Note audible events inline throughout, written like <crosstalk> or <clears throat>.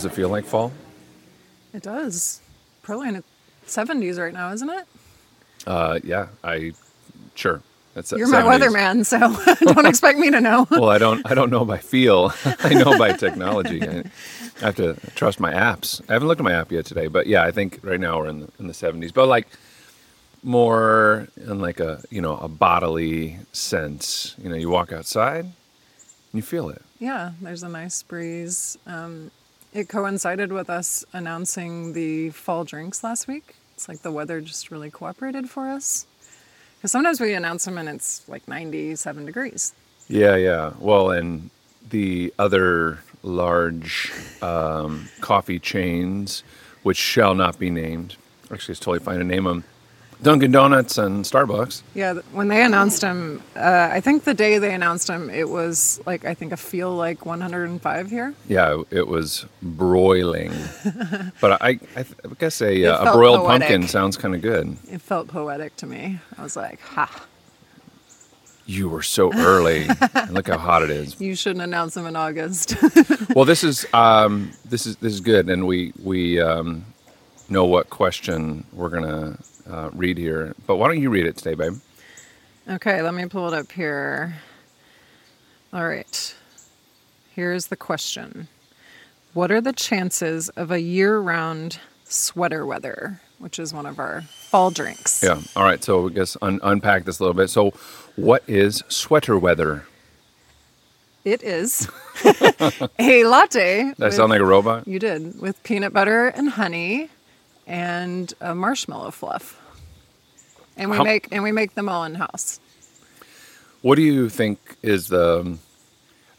Does it feel like fall? It does. Probably in the 70s right now, isn't it? Uh, yeah, I sure. That's You're my weatherman, so <laughs> don't expect me to know. <laughs> Well, I don't. I don't know by feel. <laughs> I know by technology. I, I have to trust my apps. I haven't looked at my app yet today, but yeah, I think right now we're in the, in the 70s. But like more in like a you know a bodily sense. You know, you walk outside, and you feel it. Yeah, there's a nice breeze. Um, it coincided with us announcing the fall drinks last week. It's like the weather just really cooperated for us. Because sometimes we announce them and it's like 97 degrees. Yeah, yeah. Well, and the other large um, coffee chains, which shall not be named. Actually, it's totally fine to name them. Dunkin' Donuts and Starbucks. Yeah, when they announced them, uh, I think the day they announced them, it was like, I think a feel like 105 here. Yeah, it was broiling. <laughs> but I, I, I guess a, uh, a broiled poetic. pumpkin sounds kind of good. It felt poetic to me. I was like, ha, You were so early. and look how hot it is. <laughs> you shouldn't announce them in August. <laughs> Well, this is um, this is this is good, and we we um, know what question we're gonna uh, read here. But why don't you read it today, babe? Okay, let me pull it up here. All right. Here's the question What are the chances of a year round sweater weather, which is one of our fall drinks? Yeah. All right. So I guess un- unpack this a little bit. So, what is sweater weather? It is <laughs> a latte. That with- sound like a robot? You did, with peanut butter and honey and a marshmallow fluff. And we How- make and we make them all in house. What do you think is the,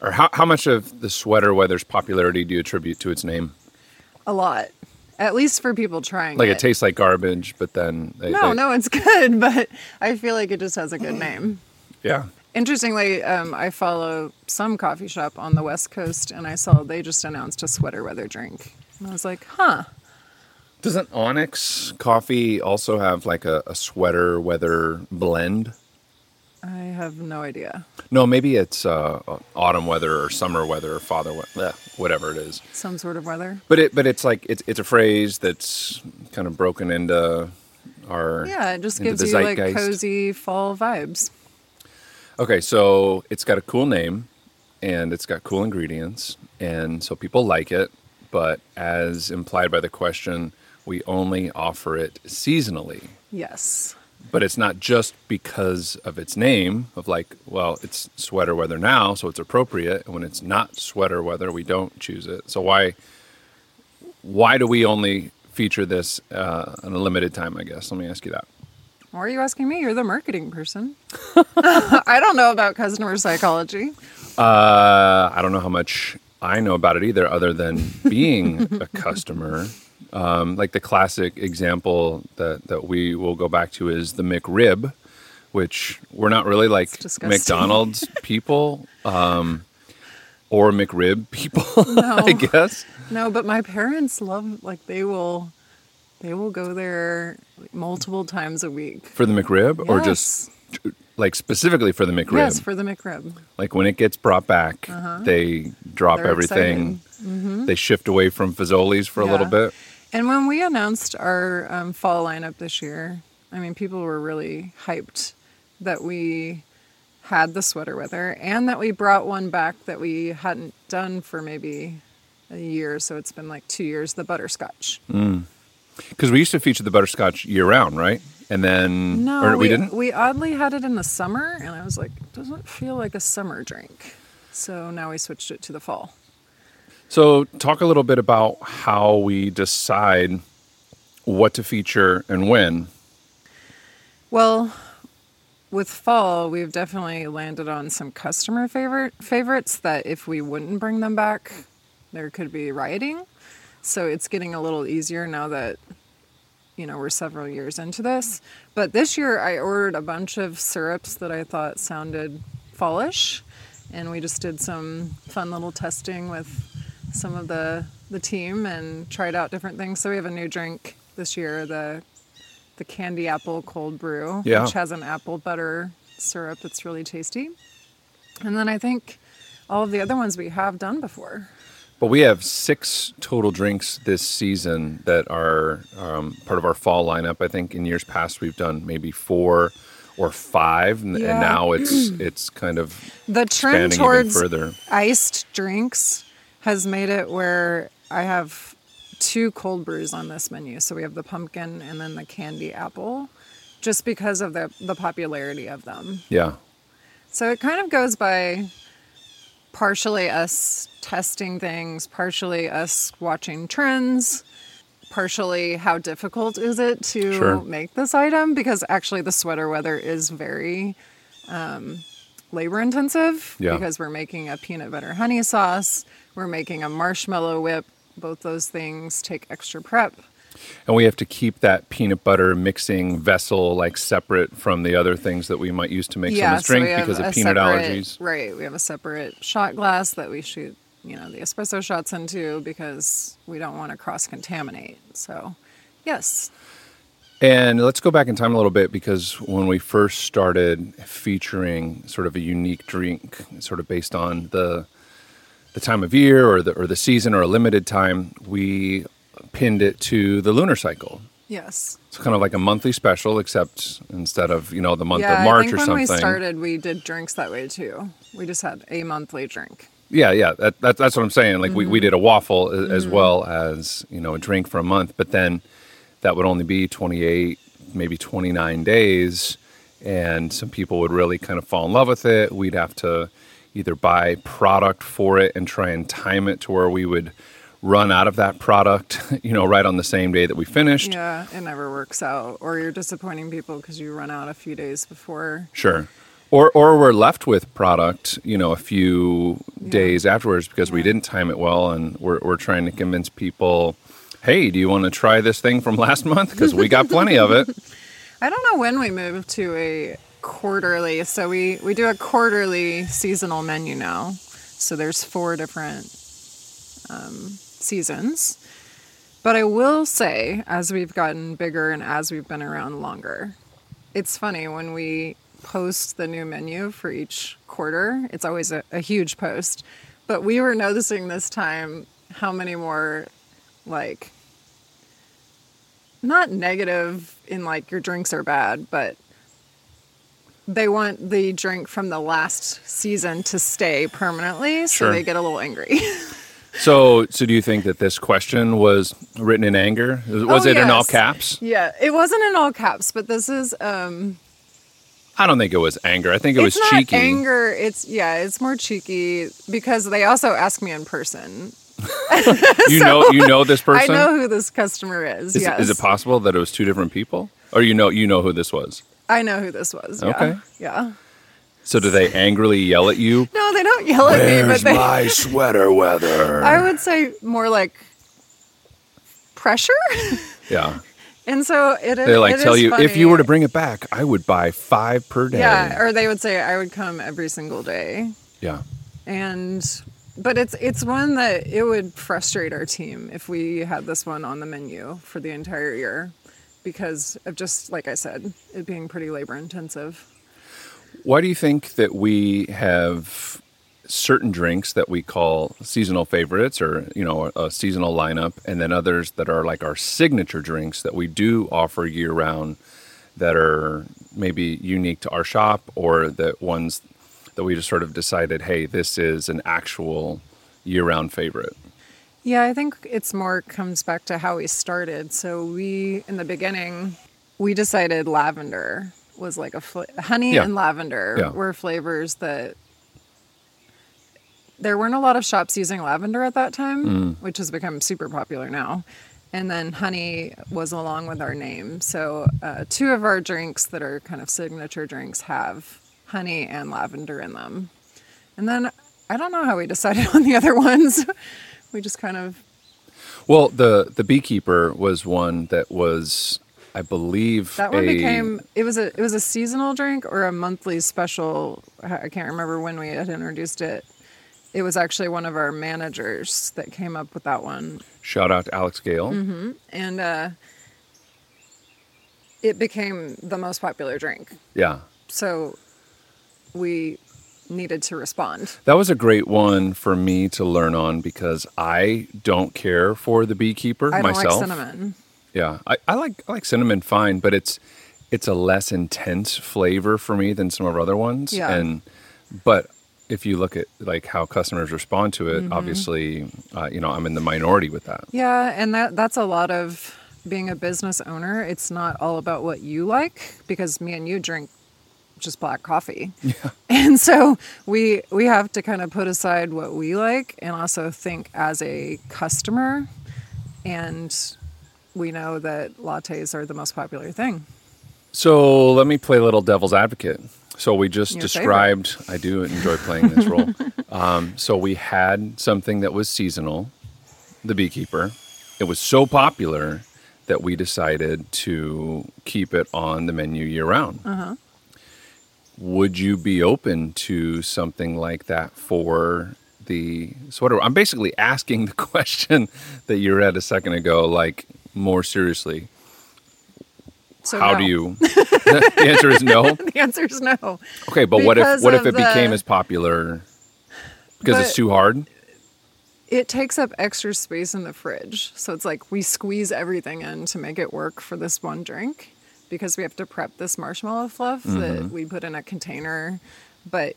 or how, how much of the sweater weather's popularity do you attribute to its name? A lot. At least for people trying Like it. it tastes like garbage, but then they, No, they- no, it's <laughs> good, but I feel like it just has a good name. yeah. Interestingly, um, I follow some coffee shop on the West Coast, and I saw they just announced a sweater weather drink. And I was like, huh. Doesn't Onyx coffee also have like a, a sweater weather blend? I have no idea. No, maybe it's uh, autumn weather or summer weather or father weather, whatever it is. Some sort of weather. But it, but it's like it's it's a phrase that's kind of broken into our Yeah, it just gives you like cozy fall vibes. Okay, so it's got a cool name and it's got cool ingredients, and so people like it. But as implied by the question, we only offer it seasonally. Yes. But it's not just because of its name, of like, well, it's sweater weather now, so it's appropriate. And when it's not sweater weather, we don't choose it. So why why do we only feature this uh, in a limited time? I guess. Let me ask you that. Why are you asking me? You're the marketing person. <laughs> I don't know about customer psychology. Uh, I don't know how much I know about it either, other than being a customer. Um, like the classic example that, that we will go back to is the McRib, which we're not really like McDonald's <laughs> people um, or McRib people, <laughs> No. I guess. No, but my parents love like they will they will go there multiple times a week. For the McRib or just like specifically for the McRib? Yes, for the McRib. like when it gets brought back, they drop Uh-huh. They're everything. They shift away from Fazoli's for a little bit. And when we announced our um, fall lineup this year, I mean, people were really hyped that we had the sweater weather and that we brought one back that we hadn't done for maybe a year. So it's been like two years, the butterscotch. Because we used to feature the butterscotch year round, right? And then, No, or we, we, didn't. We oddly had it in the summer, and I was like, doesn't feel like a summer drink. So now we switched it to the fall. So, talk a little bit about how we decide what to feature and when. Well, with fall, we've definitely landed on some customer favorite favorites that if we wouldn't bring them back, there could be rioting. So it's getting a little easier now that you know we're several years into this. But this year, I ordered a bunch of syrups that I thought sounded fallish, and we just did some fun little testing with some of the the team and tried out different things. So we have a new drink this year, the the candy apple cold brew, Yeah. which has an apple butter syrup that's really tasty. And then I think all of the other ones we have done before. But we have six total drinks this season that are um, part of our fall lineup. I think in years past we've done maybe four or five, and, Yeah. and now it's it's kind of The trend towards further. iced drinks has made it where I have two cold brews on this menu. So we have the pumpkin and then the candy apple, just because of the, the popularity of them. yeah, So it kind of goes by partially us testing things, partially us watching trends, partially how difficult is it to Sure. make this item because actually the sweater weather is very um, labor intensive Yeah. because we're making a peanut butter honey sauce, we're making a marshmallow whip. Both those things take extra prep. and we have to keep that peanut butter mixing vessel like separate from the other things that we might use to make some of this so drink because of peanut separate- allergies. Right. We have a separate shot glass that we shoot, you know, the espresso shots into because we don't want to cross contaminate. So, yes. And let's go back in time a little bit because when we first started featuring sort of a unique drink, sort of based on the the time of year or the or the season or a limited time, we pinned it to the lunar cycle. Yes. It's kind of like a monthly special, except instead of you know the month yeah, of March I think or when something. we started, we did drinks that way too. We just had a monthly drink. Yeah, yeah, that, that, that's what I'm saying. Like we, we Mm-hmm. did a waffle a- as well as you know a drink for a month, but then that would only be 28, maybe 29 days, and some people would really kind of fall in love with it. We'd have to either buy product for it and try and time it to where we would run out of that product, <laughs> you know, right on the same day that we finished. Yeah, it never works out. Or you're disappointing people because you run out a few days before. Sure. Or, or we're left with product, you know, a few days afterwards because we didn't time it well, and we're, we're trying to convince people, hey, do you want to try this thing from last month? Because we got plenty of it. <laughs> I don't know when we moved to a quarterly. So we we do a quarterly seasonal menu now. So there's four different um, seasons. But I will say, as we've gotten bigger and as we've been around longer, it's funny when we post the new menu for each quarter. It's always a, a huge post. But we were noticing this time how many more like not negative in like your drinks are bad, but they want the drink from the last season to stay permanently, so Sure. they get a little angry. <laughs> So, so do you think that this question was written in anger? Was Oh, it in all caps? yeah, it wasn't in all caps, but this is um I don't think it was anger. I think it was not cheeky. anger. It's yeah, it's more cheeky because they also ask me in person. <laughs> You know, you know this person. I know who this customer is. Is, yes, is it possible that it was two different people, or you know, you know who this was? I know who this was. Yeah. Okay. Yeah. So, do they angrily yell at you? No, they don't yell at me, but they. my sweater weather? I would say more like pressure. <laughs> yeah. And so it is. They like it tell is you if you were to bring it back, I would buy five per day. Yeah, or they would say I would come every single day, yeah. and but it's it's one that it would frustrate our team if we had this one on the menu for the entire year, because of just like I said, it being pretty labor intensive. Why do you think that we have certain drinks that we call seasonal favorites, or you know, a, seasonal lineup, and then others that are like our signature drinks that we do offer year round, that are maybe unique to our shop, or that ones that we just sort of decided, hey, this is an actual year-round favorite. Yeah, I think it's more comes back to how we started. So we in the beginning, we decided lavender was like a fl- honey Yeah. and lavender Yeah. were flavors that there weren't a lot of shops using lavender at that time, Mm. which has become super popular now. And then honey was along with our name. So uh, two of our drinks that are kind of signature drinks have honey and lavender in them. And then I don't know how we decided <laughs> on the other ones. we just kind of Well, the the beekeeper was one that was, I believe, That one a- became it was a it was a seasonal drink or a monthly special. I can't remember when we had introduced it. It was actually one of our managers that came up with that one, shout out to Alex Gale. Mm-hmm. and uh, it became the most popular drink. Yeah, So we needed to respond. That was a great one for me to learn on because I don't care for the beekeeper I don't myself. like cinnamon. Yeah, I, I like I like cinnamon fine, but it's it's a less intense flavor for me than some of our other ones. Yeah. And but if you look at like how customers respond to Mm-hmm. it, obviously, uh, you know, I'm in the minority with that. Yeah, and that that's a lot of being a business owner. It's not all about what you like because me and you drink just black coffee. <laughs> Yeah. And so we we have to kind of put aside what we like and also think as a customer and we know that lattes are the most popular thing. So let me play a little devil's advocate. So we just Your described. I do enjoy playing this role. <laughs> Um, so we had something that was seasonal, the beekeeper. It was so popular that we decided to keep it on the menu year round. Uh-huh. Would you be open to something like that for the sweater? I'm basically asking <laughs> the question that you read a second ago, like more seriously. So How no. do you? <laughs> the answer is no. <laughs> The answer is no. Okay, but what if what if it became as popular because it's too hard? It takes up extra space in the fridge. So it's like we squeeze everything in to make it work for this one drink because we have to prep this marshmallow fluff that mm-hmm. we put in a container. But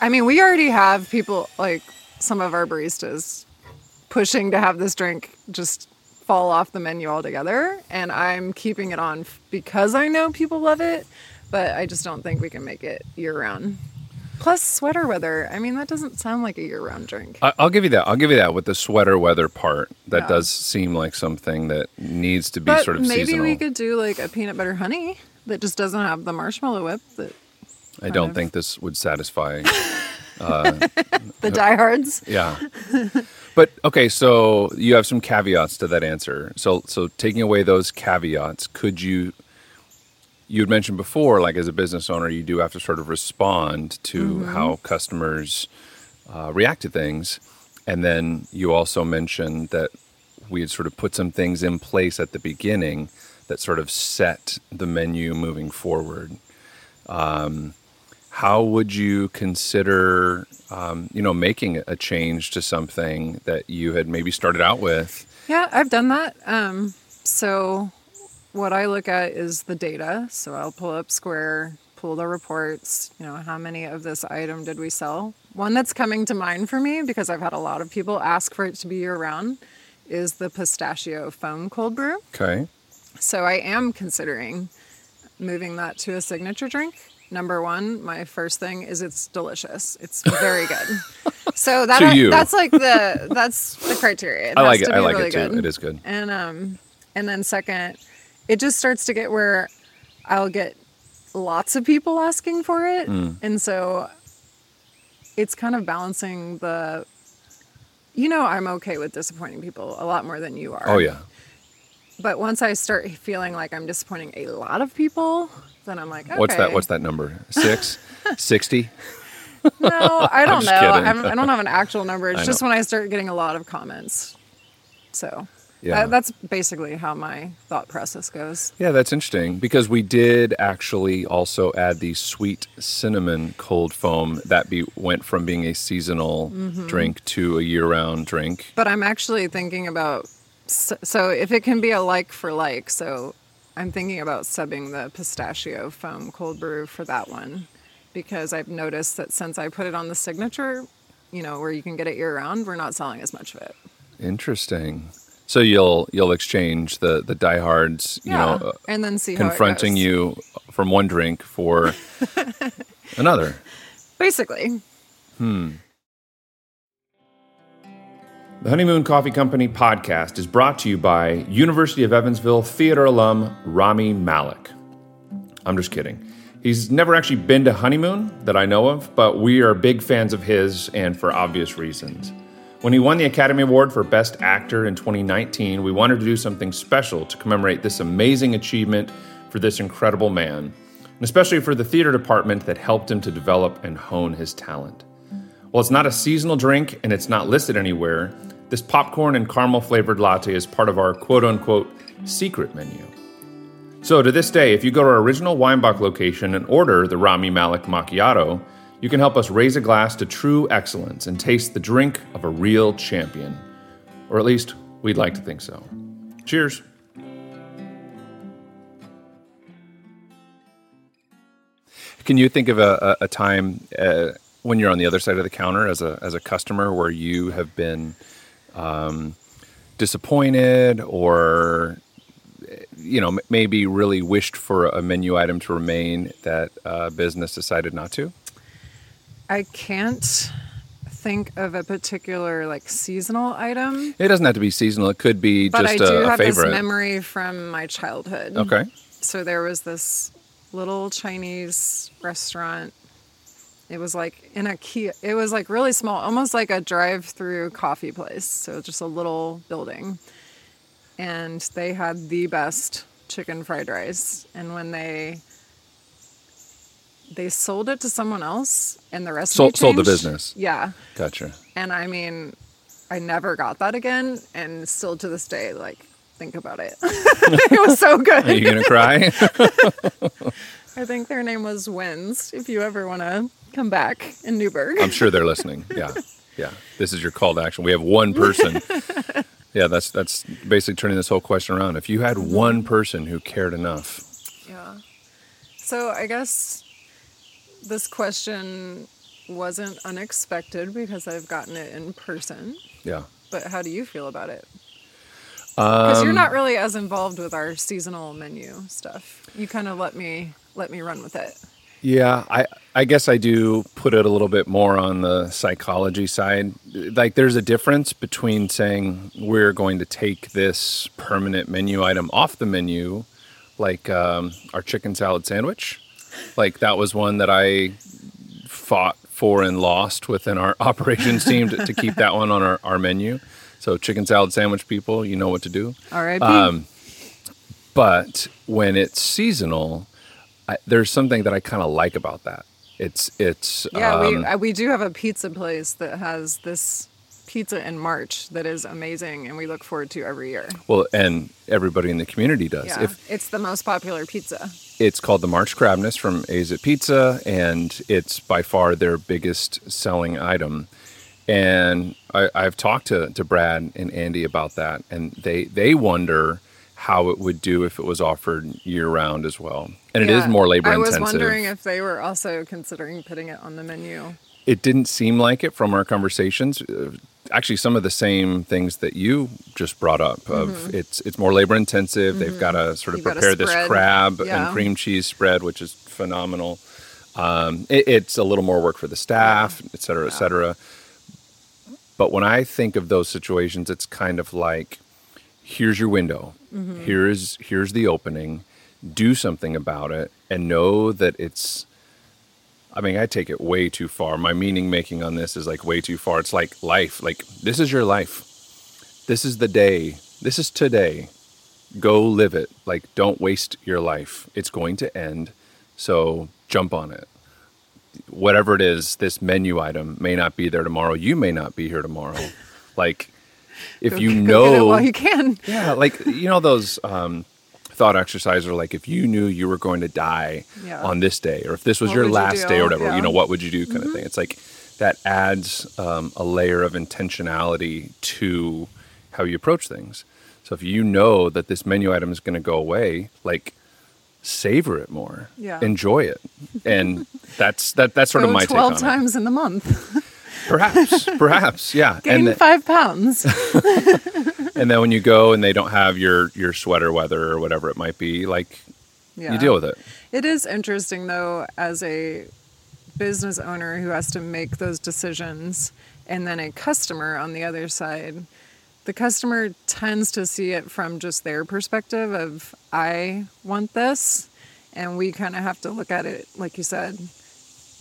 I mean, we already have people like some of our baristas pushing to have this drink just fall off the menu altogether. And I'm keeping it on because I know people love it, but I just don't think we can make it year round. Plus, sweater weather. I mean, that doesn't sound like a year round drink. I, I'll give you that. I'll give you that with the sweater weather part. That Yeah. does seem like something that needs to be But sort of maybe seasonal. we could do like a peanut butter honey that just doesn't have the marshmallow whip that I don't of- think this would satisfy. <laughs> Uh, the diehards. yeah. But okay, so you have some caveats to that answer. So so taking away those caveats, could you you had mentioned before, like as a business owner, you do have to sort of respond to Mm-hmm. how customers uh, react to things. And then you also mentioned that we had sort of put some things in place at the beginning that sort of set the menu moving forward. Um, how would you consider, um, you know, making a change to something that you had maybe started out with? Yeah, I've done that. Um, so what I look at is the data. So I'll pull up Square, pull the reports. You know, how many of this item did we sell? One that's coming to mind for me because I've had a lot of people ask for it to be year round is the pistachio foam cold brew. Okay. So I am considering moving that to a signature drink. Number one, my first thing is it's delicious. It's very good. <laughs> So that you. that's like the that's the criteria. It I like it. I like really it too. good. It is good. And um, and then second, it just starts to get where I'll get lots of people asking for it, Mm. and so it's kind of balancing the. You know, I'm okay with disappointing people a lot more than you are. Oh yeah. But once I start feeling like I'm disappointing a lot of people, then I'm like, okay. What's that? What's that number? Six? <laughs> Sixty? No, I <laughs> don't know. I'm, I don't have an actual number. <laughs> It's just when I start getting a lot of comments. So Yeah. that- that's basically how my thought process goes. Yeah, that's interesting because we did actually also add the sweet cinnamon cold foam that be went from being a seasonal Mm-hmm. drink to a year-round drink. But I'm actually thinking about so, so if it can be a like for like, so I'm thinking about subbing the pistachio foam cold brew for that one because I've noticed that since I put it on the signature, you know, where you can get it year round, we're not selling as much of it. Interesting. So you'll you'll exchange the the diehards, you know, and then see confronting how it goes. you from one drink for <laughs> another. Basically, hmm. The Honeymoon Coffee Company podcast is brought to you by University of Evansville theater alum Rami Malek. I'm just kidding. He's never actually been to Honeymoon that I know of, but we are big fans of his and for obvious reasons. When he won the Academy Award for Best Actor in 2019, we wanted to do something special to commemorate this amazing achievement for this incredible man, and especially for the theater department that helped him to develop and hone his talent. While it's not a seasonal drink and it's not listed anywhere, this popcorn and caramel flavored latte is part of our quote unquote secret menu. So to this day, if you go to our original Weinbach location and order the Rami Malek Macchiato, You can help us raise a glass to true excellence and taste the drink of a real champion. Or at least, we'd like to think so. Cheers. Can you think of a, a, a time uh, when you're on the other side of the counter as a, as a customer where you have been um, disappointed or you know maybe really wished for a menu item to remain that uh, business decided not to? I can't think of a particular like seasonal item, It doesn't have to be seasonal. It could be just a favorite. but I do a, a have favorite. this memory from my childhood. Okay. So there was this little Chinese restaurant. It was like in a key. It was like really small, almost like a drive-through coffee place. So just a little building, and they had the best chicken fried rice. And when they they sold it to someone else, and the rest Sold- sold the business. Yeah, Gotcha. and I mean, I never got that again, and still to this day, like think about it. <laughs> it was so good. Are you gonna cry? <laughs> <laughs> I think their name was Wins. If you ever want to come back in Newburgh, I'm sure they're listening. Yeah, yeah. This is your call to action. We have one person. Yeah, that's that's basically turning this whole question around. If you had mm-hmm. one person who cared enough, yeah. So I guess this question wasn't unexpected because I've gotten it in person. yeah. But how do you feel about it? Because Um, you're not really as involved with our seasonal menu stuff. You kind of let me let me run with it. Yeah, I I guess I do put it a little bit more on the psychology side. Like there's a difference between saying we're going to take this permanent menu item off the menu, like um, our chicken salad sandwich. Like that was one that I fought for and lost within our <laughs> operations team to, to keep that one on our, our menu. So chicken salad sandwich people, you know what to do. All right. Um, but when it's seasonal, I, there's something that I kind of like about that. It's it's yeah, um, we we do have a pizza place that has this pizza in March that is amazing, and we look forward to every year. well, and everybody in the community does. Yeah, If it's the most popular pizza. It's called the March Crabness from Azzip Pizza, and it's by far their biggest selling item. And I, I've talked to, to Brad and Andy about that, and they they wonder how it would do if it was offered year round as well. And it is more labor I was wondering if they were also considering putting it on the menu. it didn't seem like it from our conversations. Actually, some of the same things that you just brought up. Of it's it's more labor intensive. They've got to sort of Mm-hmm. You've prepare this crab Yeah. and cream cheese spread, which is phenomenal. Um, it, it's a little more work for the staff, et cetera, et cetera. But when I think of those situations, it's kind of like, here's your window. Mm-hmm. Here's here's the opening. Do something about it, and know that it's I mean, I take it way too far. My meaning making on this is like way too far. It's like life. Like, this is your life. This is the day. This is today. Go live it. Like, don't waste your life. It's going to end. So jump on it. Whatever it is, this menu item may not be there tomorrow. You may not be here tomorrow. Like, if Go- you know. get it while you can. Yeah, like you know those um, thought exercise or like if you knew you were going to die Yeah. on this day, or if this was What your would you last day or whatever, Yeah. Mm-hmm. you know, what would you do, kind of thing. It's like that adds um, a layer of intentionality to how you approach things. So if you know that this menu item is going to go away, like savor it more, Yeah. enjoy it, and <laughs> that's that. That's sort Go of my twelve take on it. times in the month. Perhaps, perhaps, yeah. <laughs> Gain the- five pounds. <laughs> and then when you go and they don't have your your sweater weather or whatever it might be, like Yeah. you deal with it. It is interesting though, as a business owner who has to make those decisions, and then a customer on the other side. The customer tends to see it from just their perspective of I want this, and we kind of have to look at it like you said.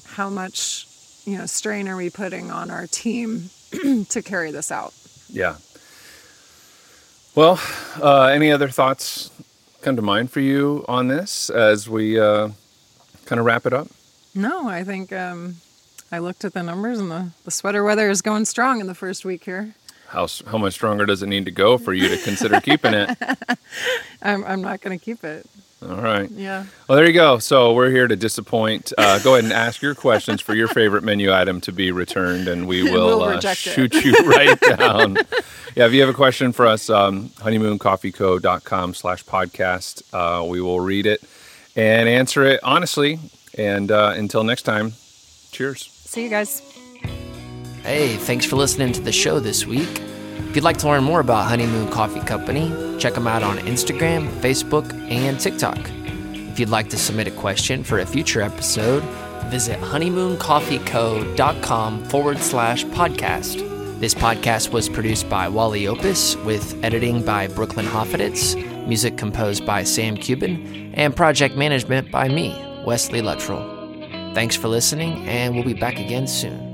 How much, you know, strain are we putting on our team <clears throat> to carry this out? Yeah. Well, uh, any other thoughts come to mind for you on this as we uh, kind of wrap it up? No, I think um, I looked at the numbers, and the, the sweater weather is going strong in the first week here. How how much stronger does it need to go for you to consider keeping it? <laughs> I'm, I'm not going to keep it. All right. Yeah. Well, there you go. So we're here to disappoint. Uh, go ahead and ask your questions for your favorite menu item to be returned, and we <laughs> will We'll uh, shoot you <laughs> right down. Yeah, if you have a question for us, um, honeymooncoffeeco.com slash podcast. Uh, we will read it and answer it honestly. And uh, until next time, cheers. See you guys. Hey, thanks for listening to the show this week. If you'd like to learn more about Honeymoon Coffee Company, check them out on Instagram, Facebook, and TikTok. If you'd like to submit a question for a future episode, visit honeymooncoffeeco.com forward slash podcast. This podcast was produced by Wally Opus with editing by Brooklyn Hoffeditz, music composed by Sam Cuban, and project management by me, Wesley Luttrell. Thanks for listening, and we'll be back again soon.